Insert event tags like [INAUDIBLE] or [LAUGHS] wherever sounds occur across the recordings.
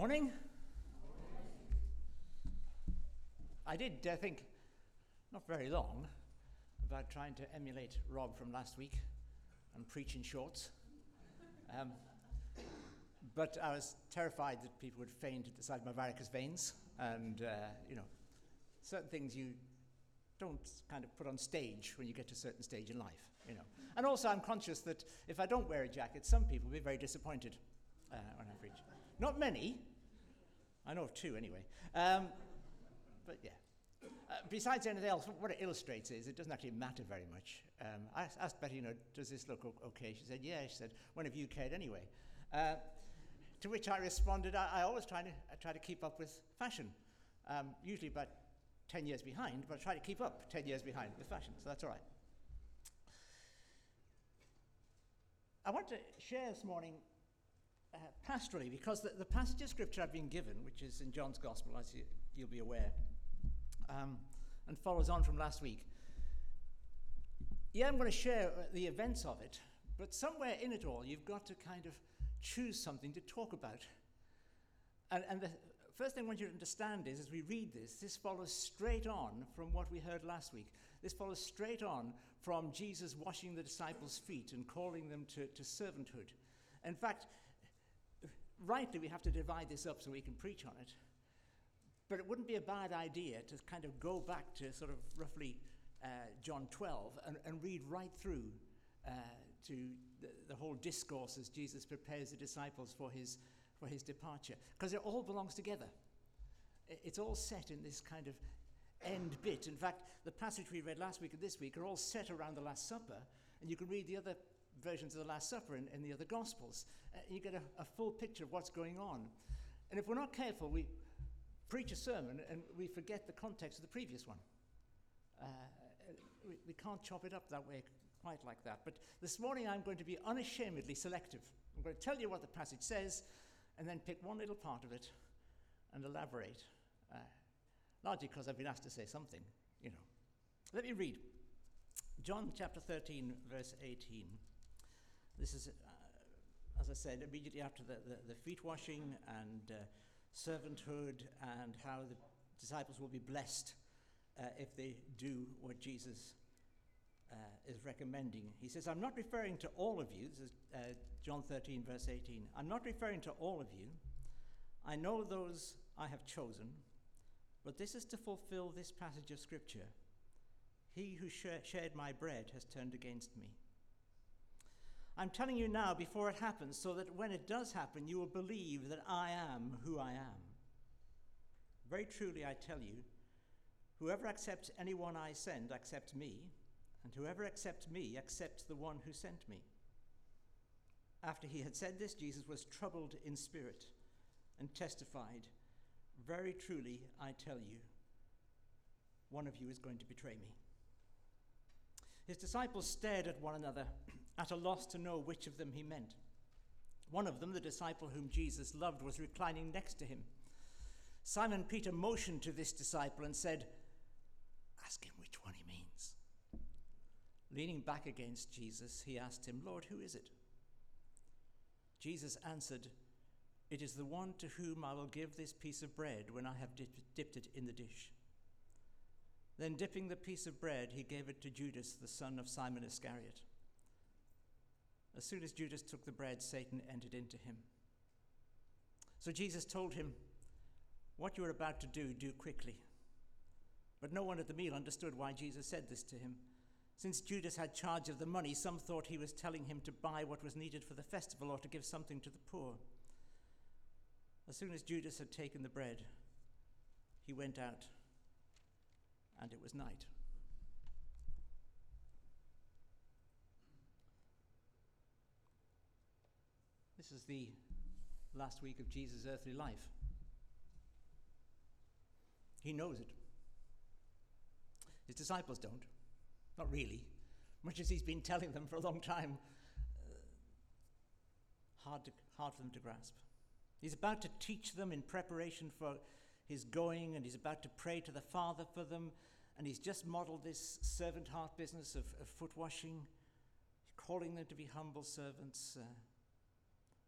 Morning. I did uh, think, not very long, about trying to emulate Rob from last week and preach in shorts. Um, but I was terrified that people would faint at the sight of my varicose veins, and uh, you know, certain things you don't kind of put on stage when you get to a certain stage in life, you know. And also, I'm conscious that if I don't wear a jacket, some people will be very disappointed uh, when I preach. Not many. I know of two anyway. Um, but yeah. Uh, besides anything else, what it illustrates is it doesn't actually matter very much. Um, I asked Betty, you know, does this look okay? She said, yeah. She said, when have you cared anyway? Uh, to which I responded, I, I always try to, I try to keep up with fashion. Um, usually about 10 years behind, but I try to keep up 10 years behind with fashion, so that's all right. I want to share this morning uh, pastorally because the, the, passage of scripture I've been given, which is in John's Gospel, as you, will be aware, um, and follows on from last week. Yeah, I'm going to share uh, the events of it, but somewhere in it all, you've got to kind of choose something to talk about. And, and the first thing I want you to understand is, as we read this, this follows straight on from what we heard last week. This follows straight on from Jesus washing the disciples' feet and calling them to, to servanthood. In fact, rightly, we have to divide this up so we can preach on it. But it wouldn't be a bad idea to kind of go back to sort of roughly uh, John 12 and, and, read right through uh, to the, the, whole discourse as Jesus prepares the disciples for his, for his departure. Because it all belongs together. It's all set in this kind of end bit. In fact, the passage we read last week and this week are all set around the Last Supper, and you can read the other versions of the Last Supper in, in the other Gospels. Uh, you get a, a, full picture of what's going on. And if we're not careful, we preach a sermon and we forget the context of the previous one. Uh, we, we can't chop it up that way quite like that. But this morning I'm going to be unashamedly selective. I'm going to tell you what the passage says and then pick one little part of it and elaborate. Uh, largely because I've been asked to say something, you know. Let me read. John chapter 13, verse 18. This is, uh, as I said, immediately after the, the, the feet washing and uh, servanthood, and how the disciples will be blessed uh, if they do what Jesus uh, is recommending. He says, I'm not referring to all of you. This is uh, John 13, verse 18. I'm not referring to all of you. I know those I have chosen, but this is to fulfill this passage of Scripture. He who shared my bread has turned against me. I'm telling you now before it happens, so that when it does happen, you will believe that I am who I am. Very truly, I tell you, whoever accepts anyone I send accepts me, and whoever accepts me accepts the one who sent me. After he had said this, Jesus was troubled in spirit and testified, Very truly, I tell you, one of you is going to betray me. His disciples stared at one another, at a loss to know which of them he meant. One of them, the disciple whom Jesus loved, was reclining next to him. Simon Peter motioned to this disciple and said, Ask him which one he means. Leaning back against Jesus, he asked him, Lord, who is it? Jesus answered, It is the one to whom I will give this piece of bread when I have dipped it in the dish. Then, dipping the piece of bread, he gave it to Judas, the son of Simon Iscariot. As soon as Judas took the bread, Satan entered into him. So Jesus told him, What you are about to do, do quickly. But no one at the meal understood why Jesus said this to him. Since Judas had charge of the money, some thought he was telling him to buy what was needed for the festival or to give something to the poor. As soon as Judas had taken the bread, he went out and it was night. This is the last week of Jesus' earthly life. He knows it. His disciples don't. Not really. Much as he's been telling them for a long time, uh, hard, to, hard for them to grasp. He's about to teach them in preparation for his going and he's about to pray to the Father for them. And he's just modeled this servant heart business of, of foot washing, calling them to be humble servants. Uh,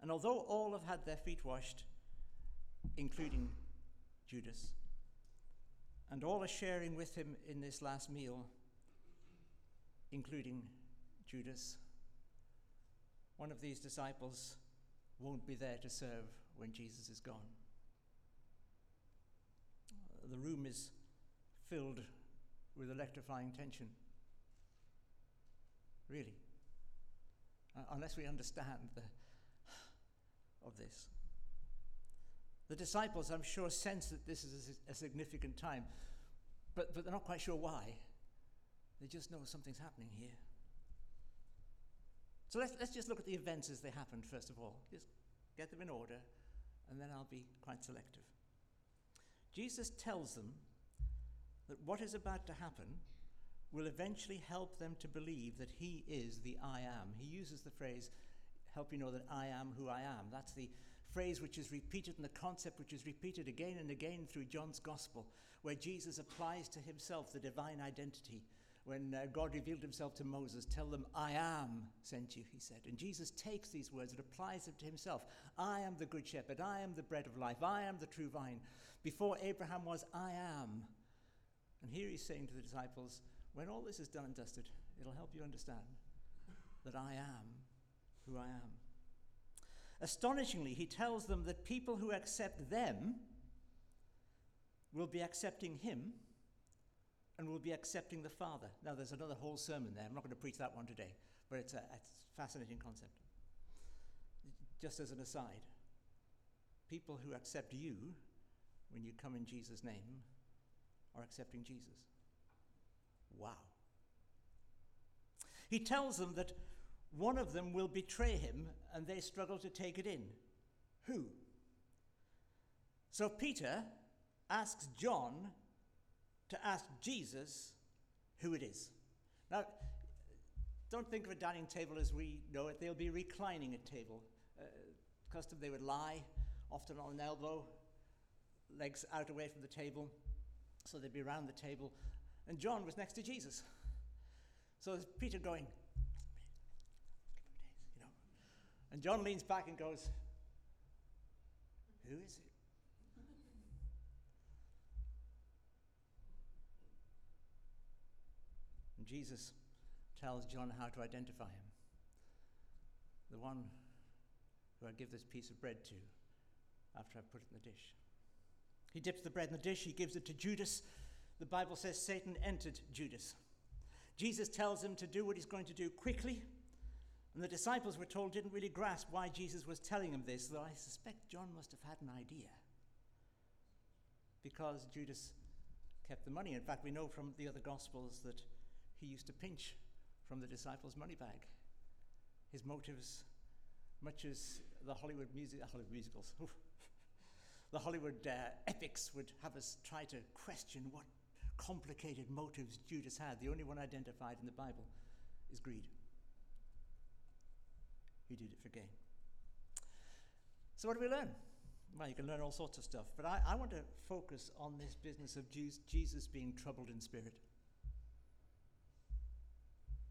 and although all have had their feet washed, including Judas. And all are sharing with him in this last meal, including Judas. One of these disciples won't be there to serve when Jesus is gone. The room is filled with electrifying tension. Really. Uh, unless we understand the, of this. The disciples, I'm sure, sense that this is a, significant time, but, but they're not quite sure why. They just know something's happening here. So let's, let's just look at the events as they happened, first of all. Just get them in order, and then I'll be quite selective. Jesus tells them that what is about to happen will eventually help them to believe that He is the I am. He uses the phrase, help you know that I am who I am. That's the phrase which is repeated and the concept which is repeated again and again through John's Gospel, where Jesus applies to Himself the divine identity. When uh, God revealed himself to Moses, tell them, I am sent you, he said. And Jesus takes these words and applies them to himself. I am the good shepherd. I am the bread of life. I am the true vine. Before Abraham was, I am. And here he's saying to the disciples, when all this is done and dusted, it'll help you understand that I am who I am. Astonishingly, he tells them that people who accept them will be accepting him and will be accepting the Father. Now, there's another whole sermon there. I'm not going to preach that one today, but it's a, it's a fascinating concept. Just as an aside, people who accept you when you come in Jesus' name are accepting Jesus. Wow. He tells them that one of them will betray him and they struggle to take it in. Who? So Peter asks John to ask Jesus who it is. Now, don't think of a dining table as we know it. They'll be reclining at table. Uh, custom, they would lie, often on an elbow, legs out away from the table. So they'd be around the table. And John was next to Jesus. So Peter going, you know. And John leans back and goes, Who is it? And Jesus tells John how to identify him. The one who I give this piece of bread to after I've put it in the dish. He dips the bread in the dish, he gives it to Judas. The Bible says Satan entered Judas. Jesus tells him to do what he's going to do quickly. And the disciples were told didn't really grasp why Jesus was telling them this, though I suspect John must have had an idea. Because Judas kept the money. In fact, we know from the other Gospels that he used to pinch from the disciples' money bag. His motives, much as the Hollywood, music, Hollywood musicals, [LAUGHS] the Hollywood uh, epics would have us try to question what complicated motives Judas had. The only one identified in the Bible is greed. He did it for gain. So, what do we learn? Well, you can learn all sorts of stuff, but I, I want to focus on this business of Jesus being troubled in spirit.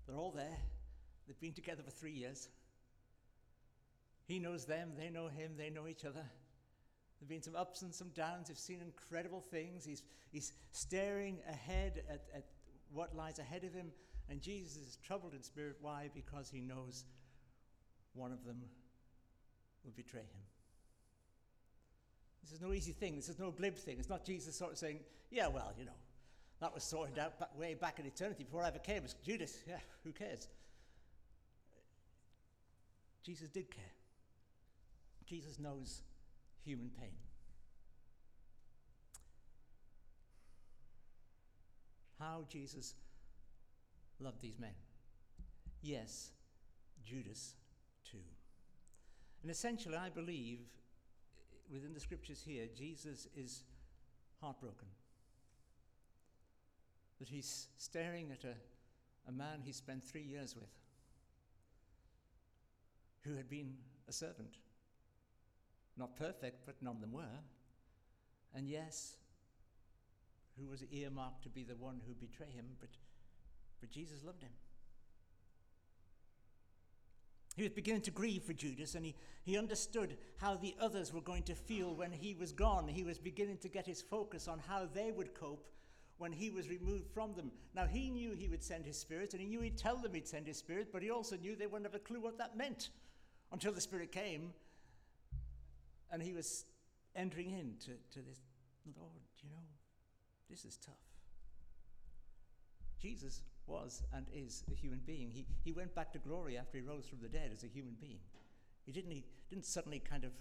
They're all there. They've been together for three years. He knows them, they know him, they know each other. There have been some ups and some downs. They've seen incredible things. He's, he's staring ahead at, at what lies ahead of him. And Jesus is troubled in spirit. Why? Because he knows one of them would betray him. This is no easy thing. This is no glib thing. It's not Jesus sort of saying, yeah, well, you know, that was sorted out back, way back in eternity before I ever came. It's Judas. Yeah, who cares? Jesus did care. Jesus knows human pain. How Jesus loved these men. Yes, Judas. And essentially, I believe within the scriptures here, Jesus is heartbroken. That he's staring at a, a man he spent three years with who had been a servant not perfect, but none of them were. And yes, who was earmarked to be the one who betray him, but, but Jesus loved him. He was beginning to grieve for Judas, and he, he understood how the others were going to feel when he was gone. He was beginning to get his focus on how they would cope when he was removed from them. Now, he knew he would send his spirit, and he knew he'd tell them he'd send his spirit, but he also knew they wouldn't have a clue what that meant until the spirit came. And he was entering into to this Lord, you know, this is tough. Jesus was and is a human being. He, he went back to glory after he rose from the dead as a human being. He didn't, he didn't suddenly kind of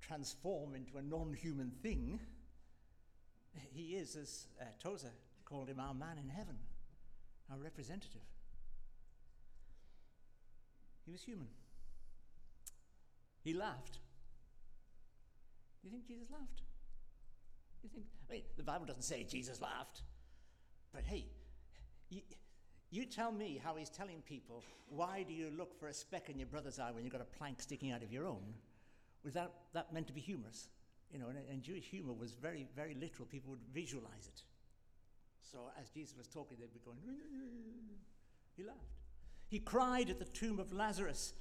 transform into a non human thing. He is, as uh, Tozer called him, our man in heaven, our representative. He was human. He laughed. Do you think Jesus laughed? You think? I mean, the Bible doesn't say Jesus laughed. But hey, you, tell me how he's telling people, why do you look for a speck in your brother's eye when you've got a plank sticking out of your own? Without that meant to be humorous? You know, and, and Jewish humor was very, very literal. People would visualize it. So as Jesus was talking, they'd be going, [LAUGHS] he laughed. He cried at the tomb of Lazarus,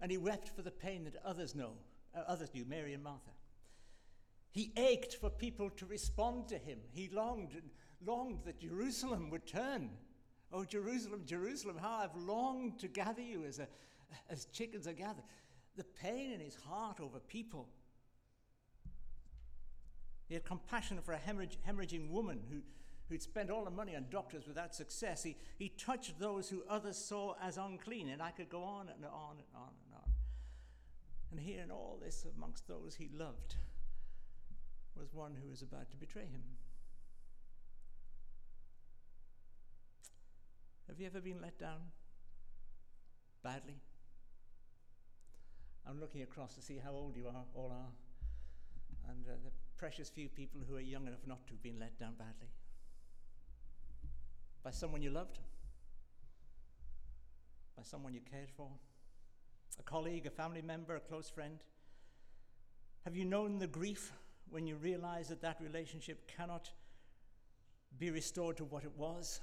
and he wept for the pain that others know, uh, others knew, Mary and Martha. He ached for people to respond to him. He longed longed that Jerusalem would turn. Oh, Jerusalem, Jerusalem, how I've longed to gather you as, a, as chickens are gathered. The pain in his heart over people. He had compassion for a hemorrhaging woman who, who'd spent all the money on doctors without success. He, he touched those who others saw as unclean, and I could go on and on and on and on. And here in all this, amongst those he loved, was one who was about to betray him. Have you ever been let down badly? I'm looking across to see how old you are, all are, and uh, the precious few people who are young enough not to have been let down badly. By someone you loved, by someone you cared for, a colleague, a family member, a close friend. Have you known the grief when you realize that that relationship cannot be restored to what it was?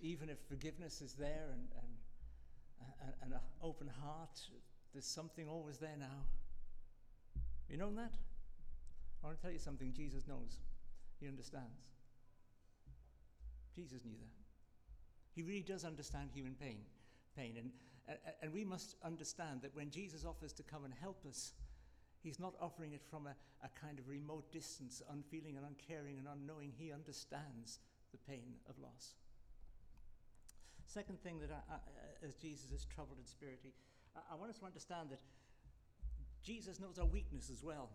Even if forgiveness is there and, and, and, an open heart, there's something always there now. You know that? I want to tell you something Jesus knows. He understands. Jesus knew that. He really does understand human pain. pain. And, and, and we must understand that when Jesus offers to come and help us, he's not offering it from a, a kind of remote distance, unfeeling and uncaring and unknowing. He understands the pain of loss. Second thing that I, I, as Jesus is troubled in spirit, I, I want us to understand that Jesus knows our weakness as well.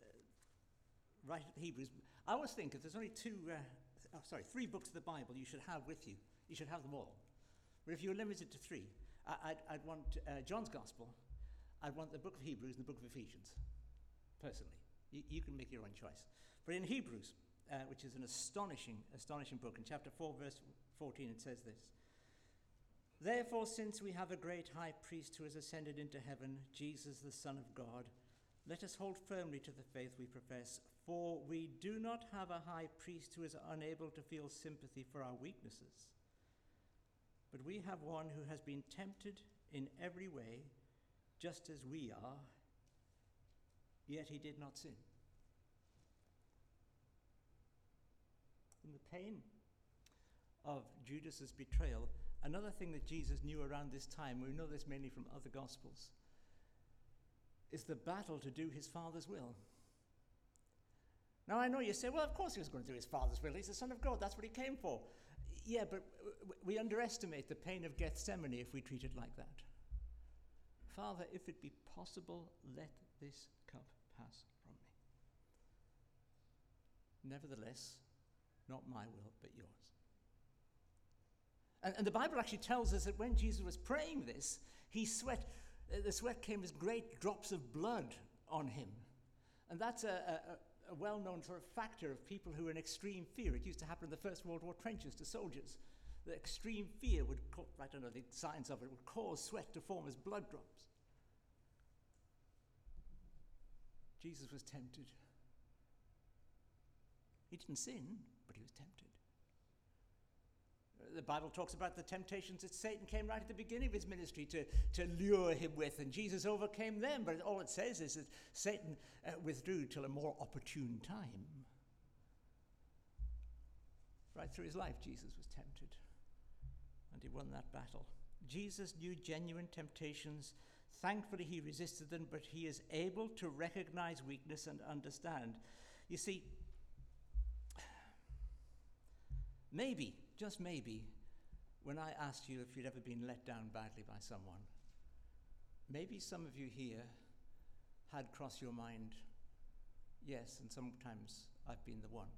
Uh, right at Hebrews, I always think if there's only two, uh, oh, sorry, three books of the Bible you should have with you, you should have them all. But if you're limited to three, I, would I'd want uh, John's Gospel, I'd want the book of Hebrews and the book of Ephesians, personally. You, you can make your own choice. But in Hebrews, uh, which is an astonishing, astonishing book, in chapter 4, verse 14, it says this Therefore, since we have a great high priest who has ascended into heaven, Jesus, the Son of God, let us hold firmly to the faith we profess. For we do not have a high priest who is unable to feel sympathy for our weaknesses, but we have one who has been tempted in every way, just as we are, yet he did not sin. In the pain of Judas's betrayal, another thing that Jesus knew around this time, we know this mainly from other Gospels, is the battle to do his Father's will. Now, I know you say, well, of course he was going to do his Father's will. He's the Son of God. That's what he came for. Yeah, but we underestimate the pain of Gethsemane if we treat it like that. Father, if it be possible, let this cup pass from me. Nevertheless, not my will, but yours. And, and the Bible actually tells us that when Jesus was praying this, he sweat, uh, the sweat came as great drops of blood on him. And that's a, a, a well known sort of factor of people who are in extreme fear. It used to happen in the First World War trenches to soldiers. The extreme fear would, I don't know the science of it, would cause sweat to form as blood drops. Jesus was tempted. He didn't sin, but he was tempted. The Bible talks about the temptations that Satan came right at the beginning of his ministry to, to lure him with, and Jesus overcame them. But all it says is that Satan uh, withdrew till a more opportune time. Right through his life, Jesus was tempted, and he won that battle. Jesus knew genuine temptations. Thankfully, he resisted them, but he is able to recognize weakness and understand. You see, maybe, just maybe, when I asked you if you'd ever been let down badly by someone, maybe some of you here had crossed your mind, yes, and sometimes I've been the one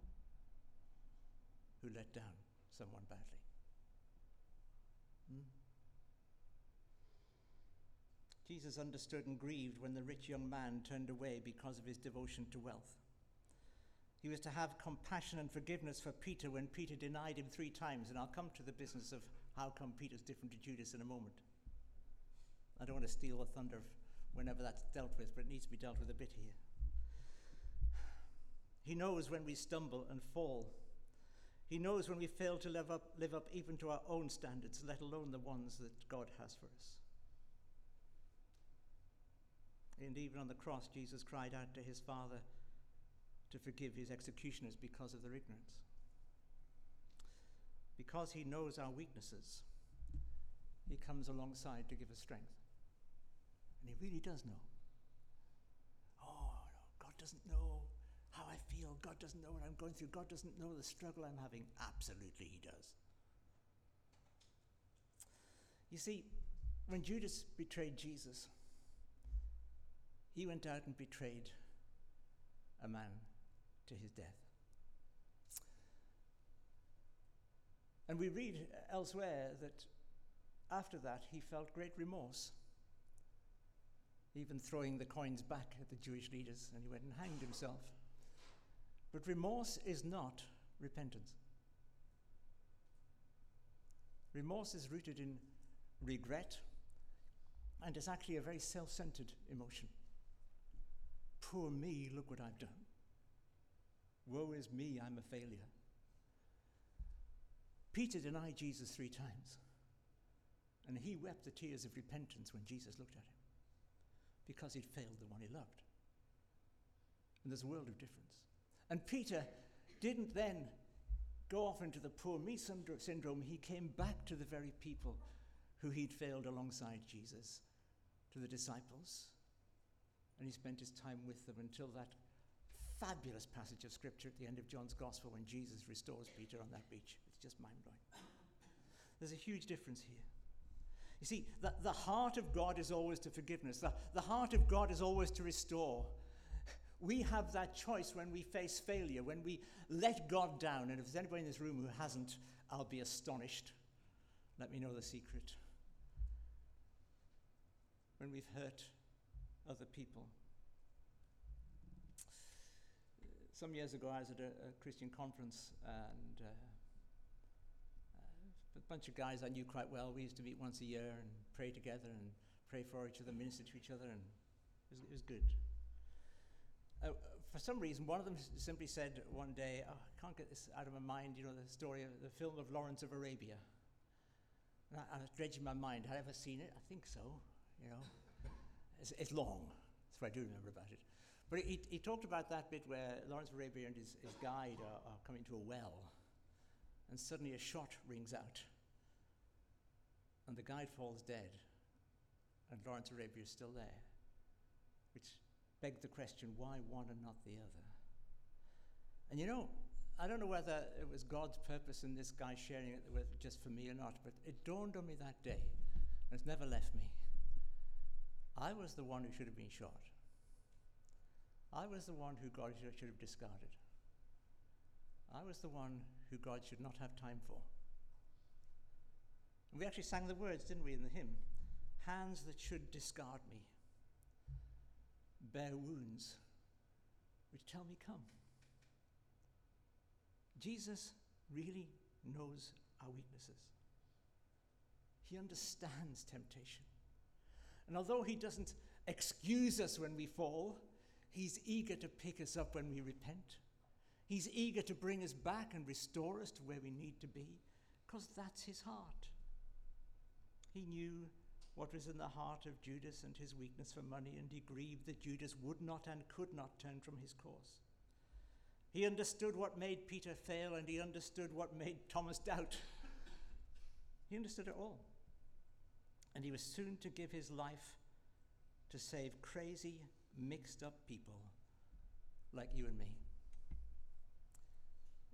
who let down someone badly. Hmm? Jesus understood and grieved when the rich young man turned away because of his devotion to wealth. He was to have compassion and forgiveness for Peter when Peter denied him three times, and I'll come to the business of how come Peter's different to Judas in a moment. I don't want to steal the thunder whenever that's dealt with, but it needs to be dealt with a bit here. He knows when we stumble and fall. He knows when we fail to live up, live up even to our own standards, let alone the ones that God has for us. And even on the cross, Jesus cried out to his Father to forgive his executioners because of their ignorance. Because he knows our weaknesses, he comes alongside to give us strength. And he really does know. Oh, God doesn't know how I feel. God doesn't know what I'm going through. God doesn't know the struggle I'm having. Absolutely, he does. You see, when Judas betrayed Jesus, he went out and betrayed a man to his death. And we read elsewhere that after that he felt great remorse, even throwing the coins back at the Jewish leaders, and he went and hanged himself. But remorse is not repentance. Remorse is rooted in regret and is actually a very self centered emotion. Poor me, look what I've done. Woe is me, I'm a failure. Peter denied Jesus three times, and he wept the tears of repentance when Jesus looked at him because he'd failed the one he loved. And there's a world of difference. And Peter didn't then go off into the poor me syndrome. He came back to the very people who he'd failed alongside Jesus, to the disciples, and he spent his time with them until that fabulous passage of scripture at the end of John's gospel when Jesus restores Peter on that beach. It's just mind blowing. There's a huge difference here. You see, the, the heart of God is always to forgiveness, the, the heart of God is always to restore. We have that choice when we face failure, when we let God down. And if there's anybody in this room who hasn't, I'll be astonished. Let me know the secret. When we've hurt other people. Some years ago, I was at a, a Christian conference, and uh, uh, a bunch of guys I knew quite well. We used to meet once a year and pray together and pray for each other, minister to each other, and it was, it was good. Uh, for some reason, one of them simply said one day, oh, I can't get this out of my mind, you know, the story of the film of Lawrence of Arabia. And I, I was dredging my mind. Had I ever seen it? I think so, you know. [LAUGHS] It's, it's long. That's what I do remember about it. But he, he talked about that bit where Lawrence of Arabia and his, his guide are, are coming to a well, and suddenly a shot rings out, and the guide falls dead, and Lawrence of Arabia is still there, which begged the question why one and not the other? And you know, I don't know whether it was God's purpose in this guy sharing it with just for me or not, but it dawned on me that day, and it's never left me. I was the one who should have been shot. I was the one who God should have discarded. I was the one who God should not have time for. We actually sang the words, didn't we, in the hymn? Hands that should discard me bear wounds which tell me, Come. Jesus really knows our weaknesses, He understands temptation. And although He doesn't excuse us when we fall, He's eager to pick us up when we repent. He's eager to bring us back and restore us to where we need to be because that's his heart. He knew what was in the heart of Judas and his weakness for money, and he grieved that Judas would not and could not turn from his course. He understood what made Peter fail, and he understood what made Thomas doubt. he understood it all. And he was soon to give his life to save crazy, mixed up people like you and me.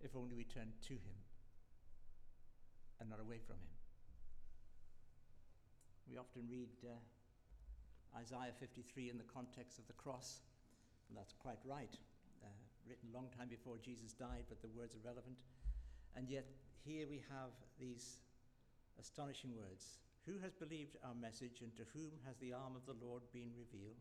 If only we turned to him and not away from him. We often read uh, Isaiah 53 in the context of the cross, and that's quite right. Uh, written a long time before Jesus died, but the words are relevant. And yet, here we have these astonishing words Who has believed our message, and to whom has the arm of the Lord been revealed?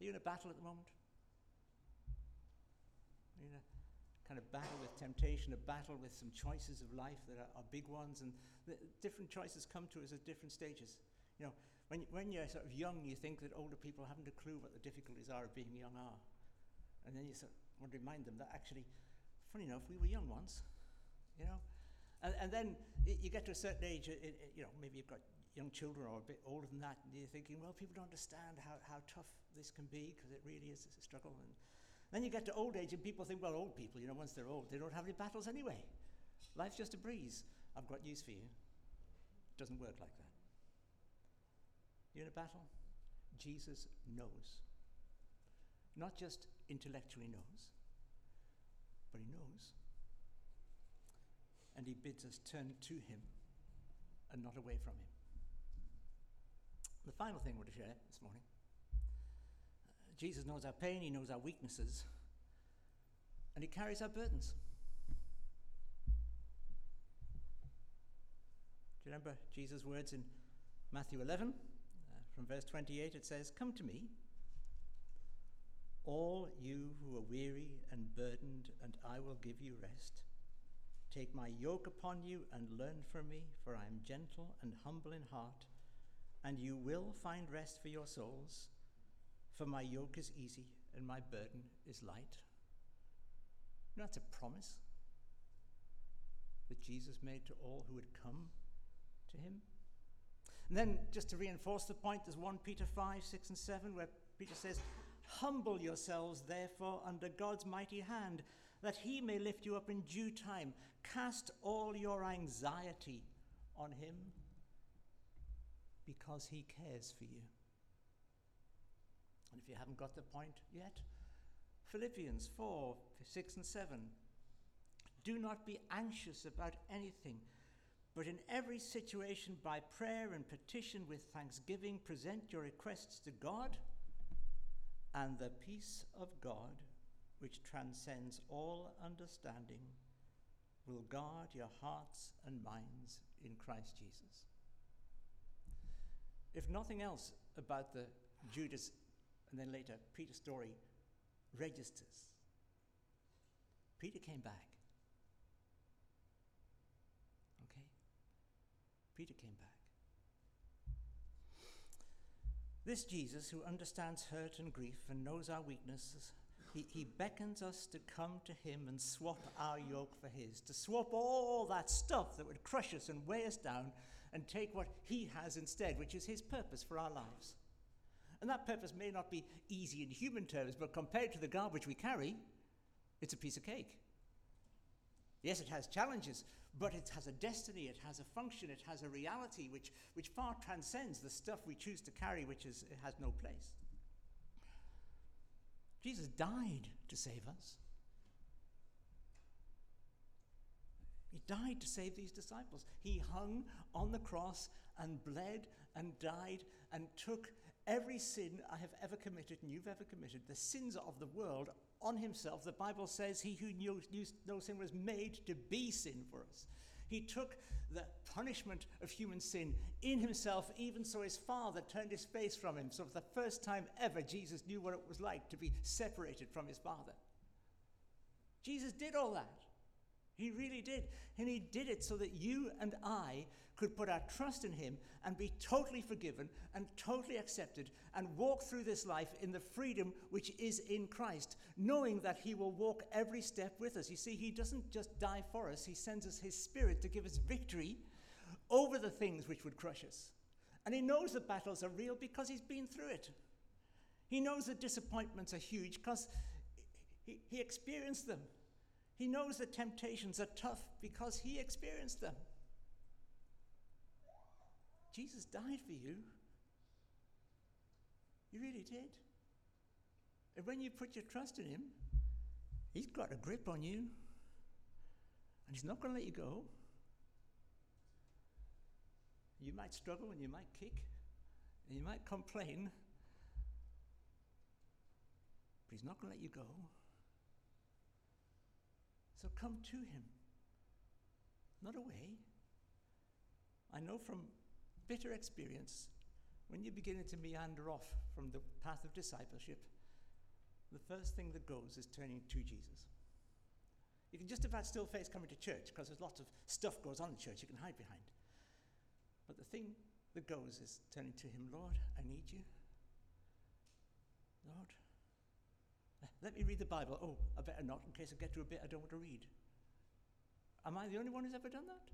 Are you in a battle at the moment? Are you in a kind of battle with temptation, a battle with some choices of life that are, are big ones, and different choices come to us at different stages. You know, when, when you're sort of young, you think that older people haven't a clue what the difficulties are of being young are. And then you sort of want to remind them that actually, funny enough, we were young once, you know. And, and then you get to a certain age, it, it, you know, maybe you've got young children or a bit older than that, and you're thinking, well, people don't understand how, how tough this can be because it really is a struggle. And then you get to old age, and people think, well, old people, you know, once they're old, they don't have any battles anyway. Life's just a breeze. I've got news for you. It doesn't work like that. You're in a battle? Jesus knows. Not just intellectually knows, but he knows. And he bids us turn to him and not away from him. The final thing want to share this morning uh, Jesus knows our pain, He knows our weaknesses, and He carries our burdens. Do you remember Jesus' words in Matthew 11? Uh, from verse 28, it says, Come to me, all you who are weary and burdened, and I will give you rest. Take my yoke upon you and learn from me, for I am gentle and humble in heart and you will find rest for your souls. For my yoke is easy and my burden is light. You know, that's a promise that Jesus made to all who would come to him. And then, just to reinforce the point, there's 1 Peter 5, 6, and 7, where Peter says, Humble yourselves, therefore, under God's mighty hand, that he may lift you up in due time. Cast all your anxiety on him because he cares for you. And if you haven't got the point yet, Philippians 4 6 and 7. Do not be anxious about anything, but in every situation, by prayer and petition with thanksgiving, present your requests to God, and the peace of God, which transcends all understanding, will guard your hearts and minds in Christ Jesus if nothing else about the Judas and then later Peter story registers, Peter came back. Okay? Peter came back. This Jesus, who understands hurt and grief and knows our weaknesses, he, he beckons us to come to him and swap our yoke for his, to swap all that stuff that would crush us and weigh us down and take what He has instead, which is His purpose for our lives. And that purpose may not be easy in human terms, but compared to the garbage we carry, it's a piece of cake. Yes, it has challenges, but it has a destiny, it has a function, it has a reality which, which far transcends the stuff we choose to carry, which is, has no place. Jesus died to save us. He died to save these disciples. He hung on the cross and bled and died and took every sin I have ever committed and you've ever committed, the sins of the world, on himself. The Bible says he who knew, knew no sin was made to be sin for us. He took the punishment of human sin in himself, even so his father turned his face from him. So, for the first time ever, Jesus knew what it was like to be separated from his father. Jesus did all that. He really did. And he did it so that you and I could put our trust in him and be totally forgiven and totally accepted and walk through this life in the freedom which is in Christ, knowing that he will walk every step with us. You see, he doesn't just die for us, he sends us his spirit to give us victory over the things which would crush us. And he knows the battles are real because he's been through it. He knows the disappointments are huge because he, he experienced them. He knows the temptations are tough because he experienced them. Jesus died for you. He really did. And when you put your trust in him, he's got a grip on you. And he's not going to let you go. You might struggle and you might kick and you might complain, but he's not going to let you go. So come to him, not away. I know from bitter experience when you're beginning to meander off from the path of discipleship, the first thing that goes is turning to Jesus. You can just about still face coming to church because there's lots of stuff goes on in church you can hide behind. But the thing that goes is turning to Him, Lord, I need you. Lord, let me read the Bible. Oh, I better not, in case I get to a bit I don't want to read. Am I the only one who's ever done that?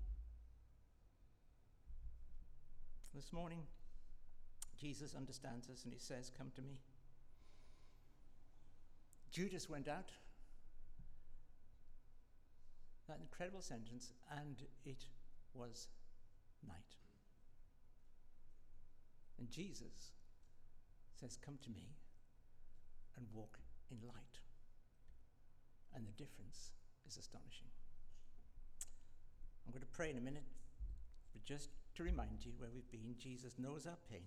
This morning, Jesus understands us and he says, Come to me. Judas went out. That incredible sentence, and it was night. And Jesus says, Come to me and walk in light. And the difference is astonishing. I'm going to pray in a minute, but just to remind you where we've been, Jesus knows our pain,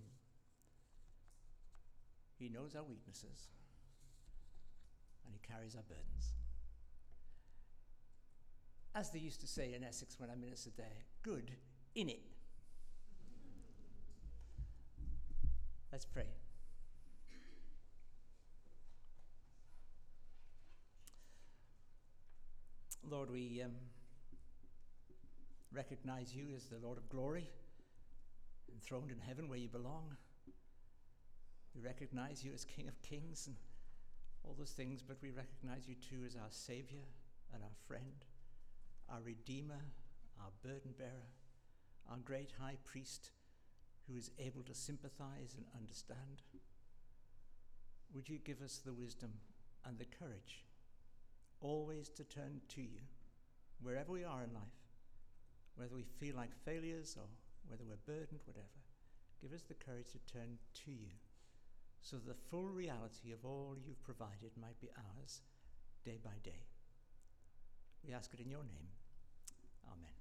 He knows our weaknesses, and He carries our burdens. As they used to say in Essex when I ministered there, good in it. Let's pray. Lord, we um, recognize you as the Lord of glory, enthroned in heaven where you belong. We recognize you as King of kings and all those things, but we recognize you too as our Savior and our friend, our Redeemer, our burden bearer, our great high priest who is able to sympathize and understand. Would you give us the wisdom and the courage always to turn to you wherever we are in life, whether we feel like failures or whether we're burdened, whatever. Give us the courage to turn to you so that the full reality of all you've provided might be ours day by day. We ask it in your name. Amen.